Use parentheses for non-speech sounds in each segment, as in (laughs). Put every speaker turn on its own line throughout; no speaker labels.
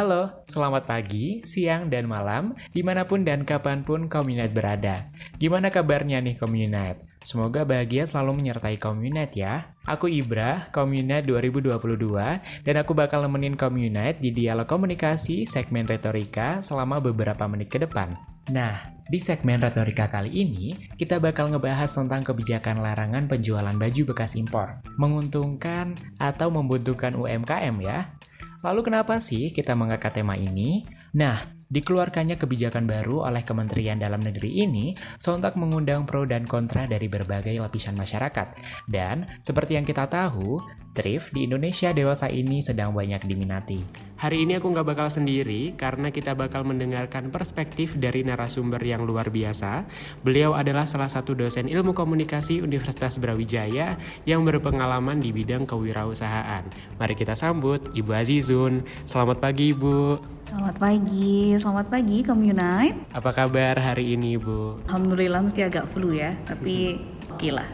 Halo, selamat pagi, siang, dan malam, di mana pun dan kapan pun Communite berada. Gimana kabarnya nih Communite? Semoga bahagia selalu menyertai Communite ya. Aku Ibra, Communite 2022, dan aku bakal nemenin Communite di dialog komunikasi segmen retorika selama beberapa menit ke depan. Nah, di segmen retorika kali ini, kita bakal ngebahas tentang kebijakan larangan penjualan baju bekas impor. Menguntungkan atau membutuhkan UMKM ya? Lalu kenapa sih kita mengangkat tema ini? Nah, dikeluarkannya kebijakan baru oleh Kementerian Dalam Negeri ini sontak mengundang pro dan kontra dari berbagai lapisan masyarakat. Dan, seperti yang kita tahu, thrift di Indonesia dewasa ini sedang banyak diminati.
Hari ini aku nggak bakal sendiri karena kita bakal mendengarkan perspektif dari narasumber yang luar biasa. Beliau adalah salah satu dosen ilmu komunikasi Universitas Brawijaya yang berpengalaman di bidang kewirausahaan. Mari kita sambut Ibu Azizun. Selamat pagi Ibu.
Selamat pagi, selamat pagi Communite.
Apa kabar hari ini Ibu?
Alhamdulillah meski agak flu ya, tapi lah.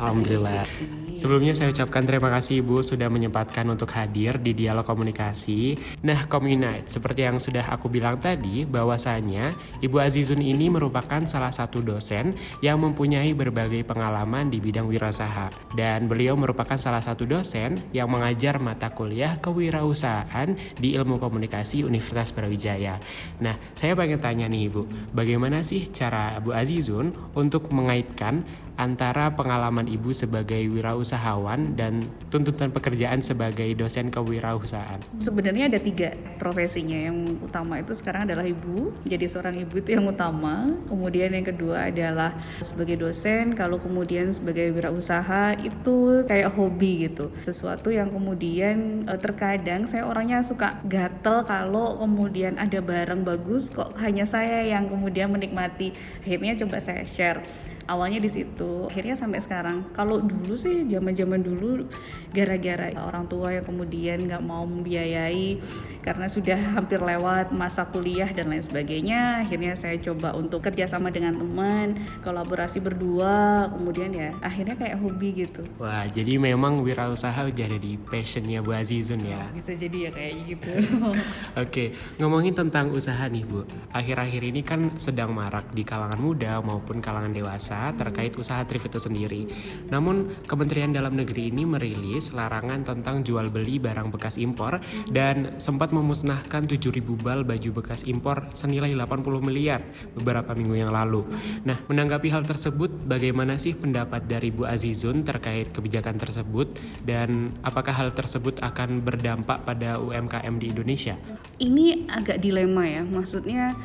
Alhamdulillah. Sebelumnya saya ucapkan terima kasih Ibu sudah menyempatkan untuk hadir di dialog komunikasi. Nah, Communite, seperti yang sudah aku bilang tadi, bahwasanya Ibu Azizun ini merupakan salah satu dosen yang mempunyai berbagai pengalaman di bidang wirausaha. Dan beliau merupakan salah satu dosen yang mengajar mata kuliah kewirausahaan di ilmu komunikasi Universitas Brawijaya. Nah, saya pengen tanya nih Ibu, bagaimana sih cara Bu Azizun untuk mengaitkan antara pengalaman ibu sebagai wirausahawan dan tuntutan pekerjaan sebagai dosen kewirausahaan?
Sebenarnya ada tiga profesinya. Yang utama itu sekarang adalah ibu. Jadi seorang ibu itu yang utama. Kemudian yang kedua adalah sebagai dosen. Kalau kemudian sebagai wirausaha itu kayak hobi gitu. Sesuatu yang kemudian eh, terkadang saya orangnya suka gatel kalau kemudian ada barang bagus kok hanya saya yang kemudian menikmati. Akhirnya coba saya share awalnya di situ. Akhirnya sampai sekarang. Kalau dulu sih zaman zaman dulu gara-gara orang tua yang kemudian nggak mau membiayai karena sudah hampir lewat masa kuliah dan lain sebagainya akhirnya saya coba untuk kerjasama dengan teman kolaborasi berdua kemudian ya akhirnya kayak hobi gitu.
Wah jadi memang wirausaha udah ada di passionnya Bu Azizun ya?
Bisa jadi ya kayak gitu. (laughs)
Oke ngomongin tentang usaha nih Bu. Akhir-akhir ini kan sedang marak di kalangan muda maupun kalangan dewasa terkait usaha thrift itu sendiri. Namun, Kementerian Dalam Negeri ini merilis larangan tentang jual beli barang bekas impor dan sempat memusnahkan 7.000 bal baju bekas impor senilai 80 miliar beberapa minggu yang lalu. Nah, menanggapi hal tersebut, bagaimana sih pendapat dari Bu Azizun terkait kebijakan tersebut dan apakah hal tersebut akan berdampak pada UMKM di Indonesia?
Ini agak dilema ya, maksudnya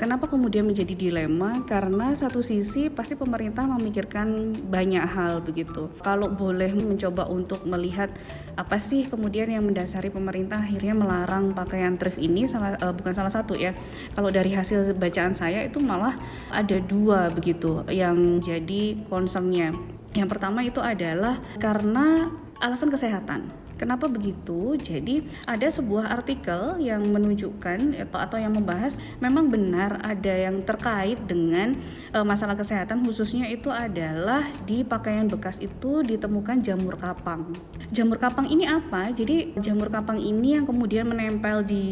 kenapa kemudian menjadi dilema? Karena satu sisi pasti pemerintah memikirkan banyak hal begitu. Kalau boleh mencoba untuk melihat apa sih kemudian yang mendasari pemerintah akhirnya melarang pakaian thrift ini salah uh, bukan salah satu ya. Kalau dari hasil bacaan saya itu malah ada dua begitu yang jadi concernnya. Yang pertama itu adalah karena alasan kesehatan Kenapa begitu? Jadi ada sebuah artikel yang menunjukkan atau, yang membahas memang benar ada yang terkait dengan e, masalah kesehatan khususnya itu adalah di pakaian bekas itu ditemukan jamur kapang. Jamur kapang ini apa? Jadi jamur kapang ini yang kemudian menempel di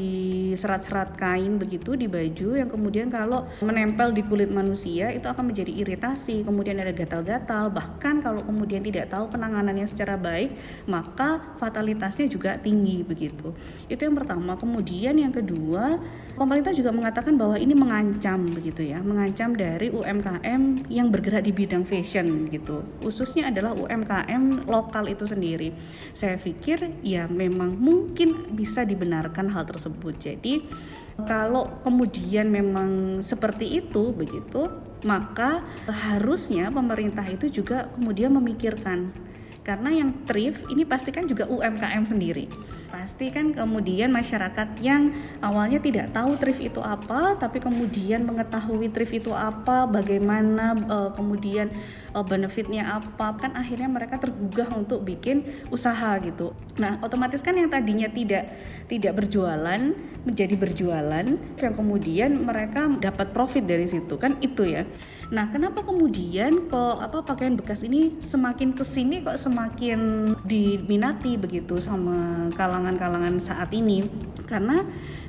serat-serat kain begitu di baju yang kemudian kalau menempel di kulit manusia itu akan menjadi iritasi, kemudian ada gatal-gatal, bahkan kalau kemudian tidak tahu penanganannya secara baik, maka fatal fatalitasnya juga tinggi begitu. Itu yang pertama. Kemudian yang kedua, pemerintah juga mengatakan bahwa ini mengancam begitu ya, mengancam dari UMKM yang bergerak di bidang fashion gitu. Khususnya adalah UMKM lokal itu sendiri. Saya pikir ya memang mungkin bisa dibenarkan hal tersebut. Jadi kalau kemudian memang seperti itu begitu, maka harusnya pemerintah itu juga kemudian memikirkan karena yang thrift ini pasti kan juga UMKM sendiri. Pasti kan kemudian masyarakat yang awalnya tidak tahu thrift itu apa tapi kemudian mengetahui thrift itu apa bagaimana uh, kemudian uh, benefitnya apa kan akhirnya mereka tergugah untuk bikin usaha gitu. Nah otomatis kan yang tadinya tidak tidak berjualan menjadi berjualan yang kemudian mereka dapat profit dari situ. Kan itu ya Nah, kenapa kemudian kok apa pakaian bekas ini semakin ke sini kok semakin diminati begitu sama kalangan-kalangan saat ini? Karena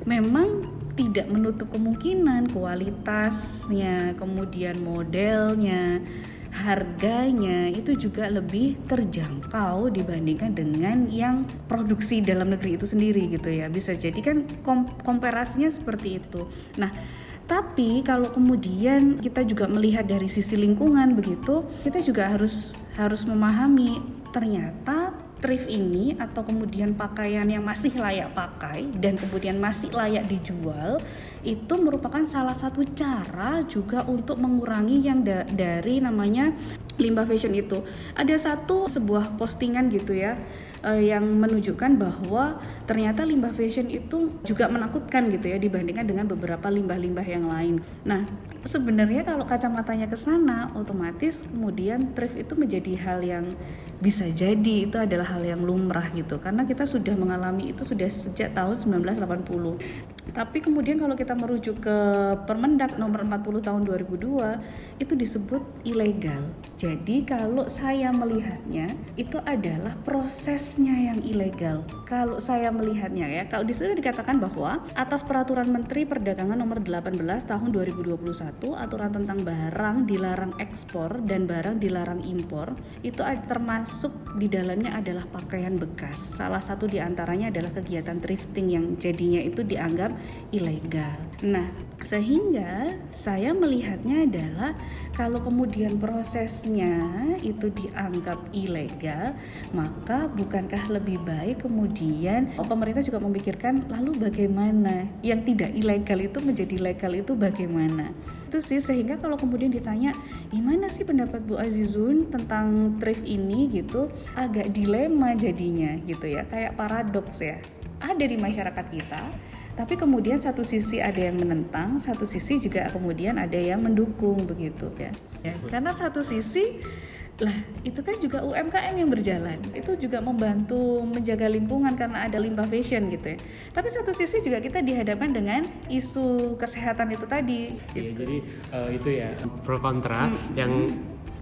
memang tidak menutup kemungkinan kualitasnya, kemudian modelnya, harganya itu juga lebih terjangkau dibandingkan dengan yang produksi dalam negeri itu sendiri gitu ya. Bisa jadi kan kom komparasinya seperti itu. Nah, tapi kalau kemudian kita juga melihat dari sisi lingkungan begitu, kita juga harus harus memahami ternyata thrift ini atau kemudian pakaian yang masih layak pakai dan kemudian masih layak dijual itu merupakan salah satu cara juga untuk mengurangi yang da dari namanya limbah fashion itu. Ada satu sebuah postingan gitu ya uh, yang menunjukkan bahwa ternyata limbah fashion itu juga menakutkan gitu ya dibandingkan dengan beberapa limbah-limbah yang lain. Nah, sebenarnya kalau kacamatanya ke sana otomatis kemudian thrift itu menjadi hal yang bisa jadi itu adalah hal yang lumrah gitu. Karena kita sudah mengalami itu sudah sejak tahun 1980 tapi kemudian kalau kita merujuk ke Permendak nomor 40 tahun 2002 itu disebut ilegal jadi kalau saya melihatnya itu adalah prosesnya yang ilegal kalau saya melihatnya ya kalau di sini dikatakan bahwa atas peraturan Menteri Perdagangan nomor 18 tahun 2021 aturan tentang barang dilarang ekspor dan barang dilarang impor itu termasuk di dalamnya adalah pakaian bekas. Salah satu di antaranya adalah kegiatan thrifting yang jadinya itu dianggap ilegal. Nah, sehingga saya melihatnya adalah kalau kemudian prosesnya itu dianggap ilegal, maka bukankah lebih baik kemudian oh, pemerintah juga memikirkan lalu bagaimana yang tidak ilegal itu menjadi legal itu bagaimana? itu sih sehingga kalau kemudian ditanya gimana sih pendapat Bu Azizun tentang thrift ini gitu agak dilema jadinya gitu ya kayak paradoks ya ada di masyarakat kita tapi kemudian satu sisi ada yang menentang satu sisi juga kemudian ada yang mendukung begitu ya, ya. Karena satu sisi lah itu kan juga UMKM yang berjalan. Itu juga membantu menjaga lingkungan karena ada limbah fashion gitu ya. Tapi satu sisi juga kita dihadapkan dengan isu kesehatan itu tadi
iya, jadi uh, itu ya pro kontra hmm. yang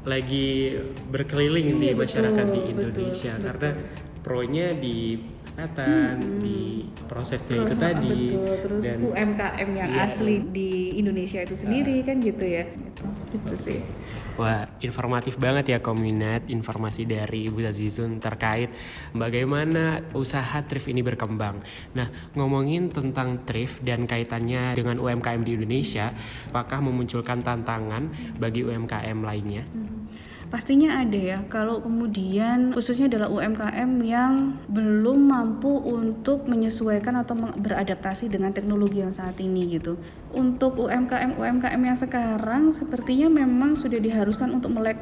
lagi berkeliling iya, di masyarakat di Indonesia. betul, karena betul. pronya di kesehatan hmm. di prosesnya itu tadi
betul. terus dan UMKM yang iya. asli di Indonesia itu sendiri uh, kan gitu ya gitu, gitu sih
Wah, informatif banget ya Kominat informasi dari Ibu Zazizun terkait bagaimana usaha thrift ini berkembang. Nah, ngomongin tentang thrift dan kaitannya dengan UMKM di Indonesia, apakah memunculkan tantangan bagi UMKM lainnya? Hmm.
Pastinya ada ya, kalau kemudian khususnya adalah UMKM yang belum mampu untuk menyesuaikan atau beradaptasi dengan teknologi yang saat ini gitu. Untuk UMKM UMKM yang sekarang sepertinya memang sudah diharuskan untuk melek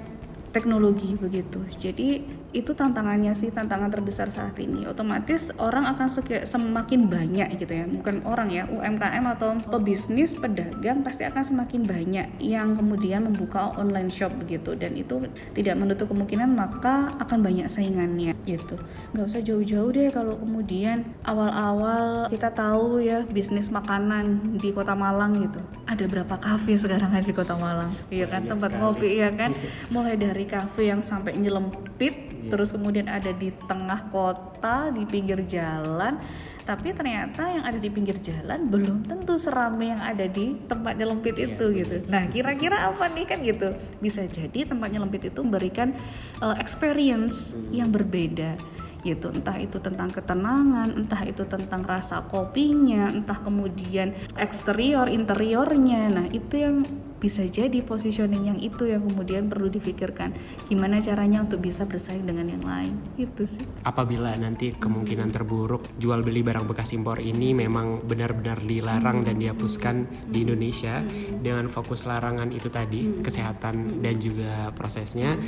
teknologi begitu. Jadi itu tantangannya sih tantangan terbesar saat ini. Otomatis orang akan semakin banyak gitu ya. Bukan orang ya UMKM atau pebisnis pedagang pasti akan semakin banyak yang kemudian membuka online shop begitu. Dan itu tidak menutup kemungkinan maka akan banyak saingannya gitu. Nggak usah jauh-jauh deh kalau kemudian awal-awal kita tahu ya bisnis makanan di kota Malang gitu. Ada berapa kafe sekarang ada di kota Malang? Iya kan tempat sekali. ngopi ya kan? Mulai dari kafe yang sampai nyelempit Iya. terus kemudian ada di tengah kota di pinggir jalan tapi ternyata yang ada di pinggir jalan belum tentu serame yang ada di tempat nyelempit iya, itu yeah, gitu. Nah, kira-kira apa nih kan gitu? Bisa jadi tempat nyelempit itu memberikan uh, experience hmm. yang berbeda gitu entah itu tentang ketenangan entah itu tentang rasa kopinya entah kemudian eksterior interiornya nah itu yang bisa jadi positioning yang itu yang kemudian perlu difikirkan gimana caranya untuk bisa bersaing dengan yang lain? Itu sih.
Apabila nanti kemungkinan terburuk jual beli barang bekas impor ini memang benar-benar dilarang dan dihapuskan di Indonesia dengan fokus larangan itu tadi kesehatan dan juga prosesnya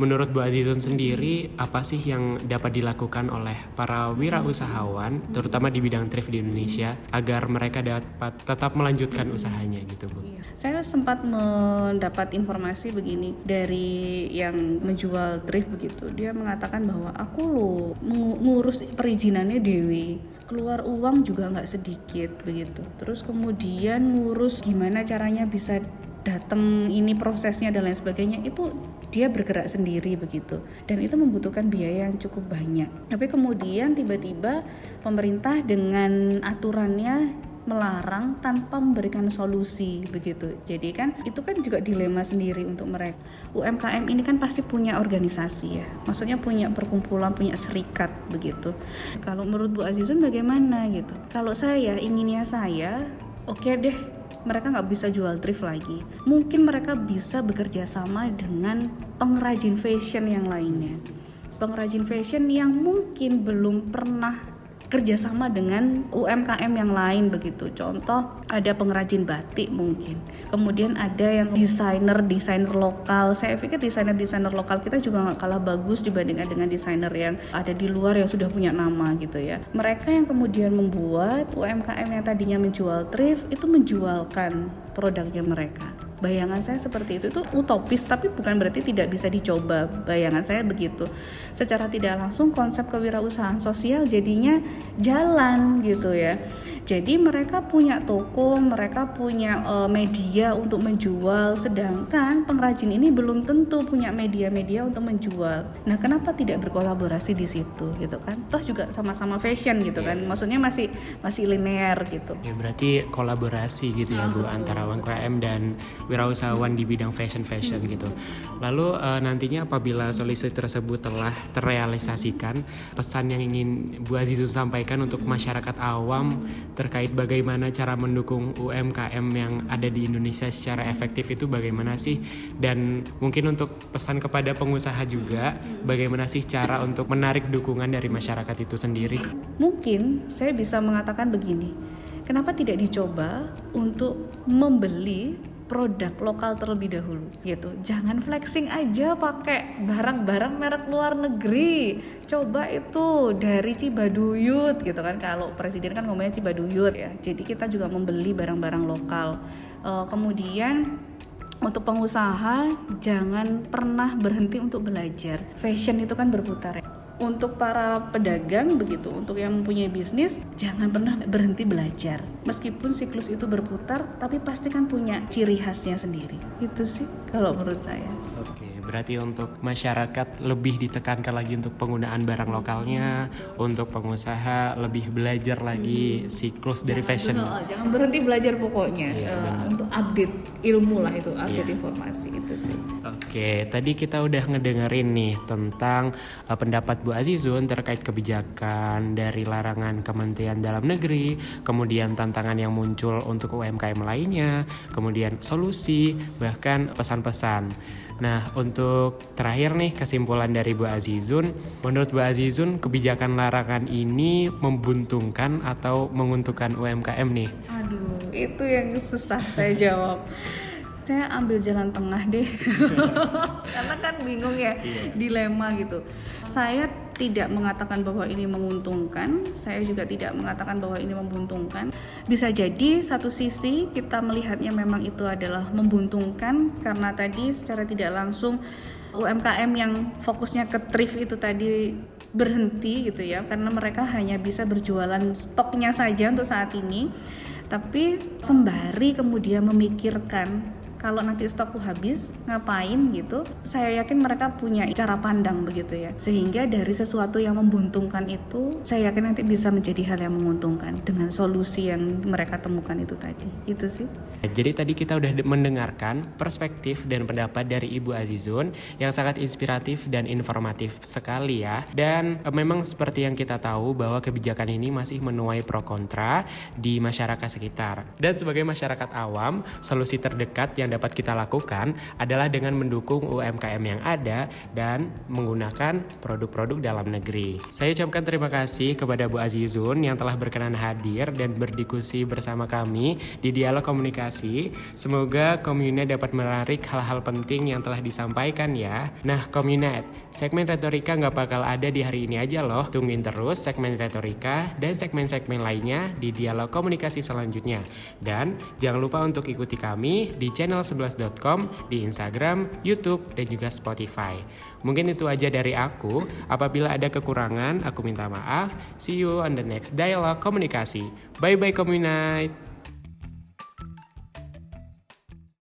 menurut Bu Azizun sendiri apa sih yang dapat dilakukan oleh para wirausahawan terutama di bidang thrift di Indonesia agar mereka dapat tetap melanjutkan usahanya gitu Bu?
Iya. saya sempat mendapat informasi begini dari yang menjual thrift begitu. Dia mengatakan bahwa aku lo ngurus perizinannya Dewi keluar uang juga nggak sedikit begitu. Terus kemudian ngurus gimana caranya bisa datang ini prosesnya dan lain sebagainya itu dia bergerak sendiri begitu dan itu membutuhkan biaya yang cukup banyak tapi kemudian tiba-tiba pemerintah dengan aturannya melarang tanpa memberikan solusi begitu. Jadi kan itu kan juga dilema sendiri untuk mereka. UMKM ini kan pasti punya organisasi ya. Maksudnya punya perkumpulan, punya serikat begitu. Kalau menurut Bu Azizun bagaimana gitu? Kalau saya inginnya saya oke okay deh mereka nggak bisa jual thrift lagi. Mungkin mereka bisa bekerja sama dengan pengrajin fashion yang lainnya. Pengrajin fashion yang mungkin belum pernah kerjasama dengan UMKM yang lain begitu. Contoh ada pengrajin batik mungkin, kemudian ada yang desainer desainer lokal. Saya pikir desainer desainer lokal kita juga nggak kalah bagus dibandingkan dengan desainer yang ada di luar yang sudah punya nama gitu ya. Mereka yang kemudian membuat UMKM yang tadinya menjual thrift itu menjualkan produknya mereka bayangan saya seperti itu itu utopis tapi bukan berarti tidak bisa dicoba bayangan saya begitu secara tidak langsung konsep kewirausahaan sosial jadinya jalan gitu ya jadi mereka punya toko, mereka punya uh, media untuk menjual, sedangkan pengrajin ini belum tentu punya media-media untuk menjual. Nah, kenapa tidak berkolaborasi di situ gitu kan? Toh juga sama-sama fashion gitu yeah. kan. Iya. Maksudnya masih masih linear gitu.
Ya berarti kolaborasi gitu ya, Bu, antara UMKM dan wirausahawan di bidang fashion-fashion hmm. gitu. Lalu uh, nantinya apabila solusi tersebut telah terrealisasikan, pesan yang ingin Bu Azizu sampaikan untuk masyarakat awam terkait bagaimana cara mendukung UMKM yang ada di Indonesia secara efektif itu bagaimana sih? Dan mungkin untuk pesan kepada pengusaha juga bagaimana sih cara untuk menarik dukungan dari masyarakat itu sendiri?
Mungkin saya bisa mengatakan begini kenapa tidak dicoba untuk membeli produk lokal terlebih dahulu gitu. Jangan flexing aja pakai barang-barang merek luar negeri. Coba itu dari Cibaduyut gitu kan. Kalau presiden kan ngomongnya Cibaduyut ya. Jadi kita juga membeli barang-barang lokal. Uh, kemudian untuk pengusaha jangan pernah berhenti untuk belajar. Fashion itu kan berputar ya untuk para pedagang begitu, untuk yang mempunyai bisnis, jangan pernah berhenti belajar. Meskipun siklus itu berputar, tapi pasti kan punya ciri khasnya sendiri. Itu sih kalau menurut saya.
Oke. Berarti untuk masyarakat lebih ditekankan lagi untuk penggunaan barang lokalnya, untuk pengusaha lebih belajar lagi siklus dari fashion.
Jangan, jangan berhenti belajar pokoknya iya, uh, untuk update ilmu lah itu, update iya. informasi itu sih.
Oke, tadi kita udah ngedengerin nih tentang uh, pendapat Bu Azizun terkait kebijakan dari larangan Kementerian Dalam Negeri, kemudian tantangan yang muncul untuk UMKM lainnya, kemudian solusi, bahkan pesan-pesan. Nah, untuk terakhir nih kesimpulan dari Bu Azizun, menurut Bu Azizun kebijakan larangan ini membuntungkan atau menguntungkan UMKM nih?
Aduh, itu yang susah saya jawab. saya ambil jalan tengah deh, (laughs) karena kan bingung ya, iya. dilema gitu. Saya tidak mengatakan bahwa ini menguntungkan, saya juga tidak mengatakan bahwa ini membuntungkan. Bisa jadi satu sisi kita melihatnya memang itu adalah membuntungkan karena tadi secara tidak langsung UMKM yang fokusnya ke thrift itu tadi berhenti gitu ya. Karena mereka hanya bisa berjualan stoknya saja untuk saat ini. Tapi sembari kemudian memikirkan kalau nanti stokku habis ngapain gitu saya yakin mereka punya cara pandang begitu ya. Sehingga dari sesuatu yang membuntungkan itu saya yakin nanti bisa menjadi hal yang menguntungkan dengan solusi yang mereka temukan itu tadi. Itu sih
jadi tadi kita udah mendengarkan perspektif dan pendapat dari Ibu Azizun yang sangat inspiratif dan informatif sekali ya dan e, memang seperti yang kita tahu bahwa kebijakan ini masih menuai pro kontra di masyarakat sekitar dan sebagai masyarakat awam solusi terdekat yang yang dapat kita lakukan adalah dengan mendukung UMKM yang ada dan menggunakan produk-produk dalam negeri. Saya ucapkan terima kasih kepada Bu Azizun yang telah berkenan hadir dan berdiskusi bersama kami di Dialog Komunikasi. Semoga Komunet dapat menarik hal-hal penting yang telah disampaikan ya. Nah, Komunet, segmen retorika nggak bakal ada di hari ini aja loh. Tungguin terus segmen retorika dan segmen-segmen lainnya di Dialog Komunikasi selanjutnya. Dan jangan lupa untuk ikuti kami di channel channel11.com di Instagram, YouTube, dan juga Spotify. Mungkin itu aja dari aku. Apabila ada kekurangan, aku minta maaf. See you on the next dialog komunikasi. Bye bye komunite.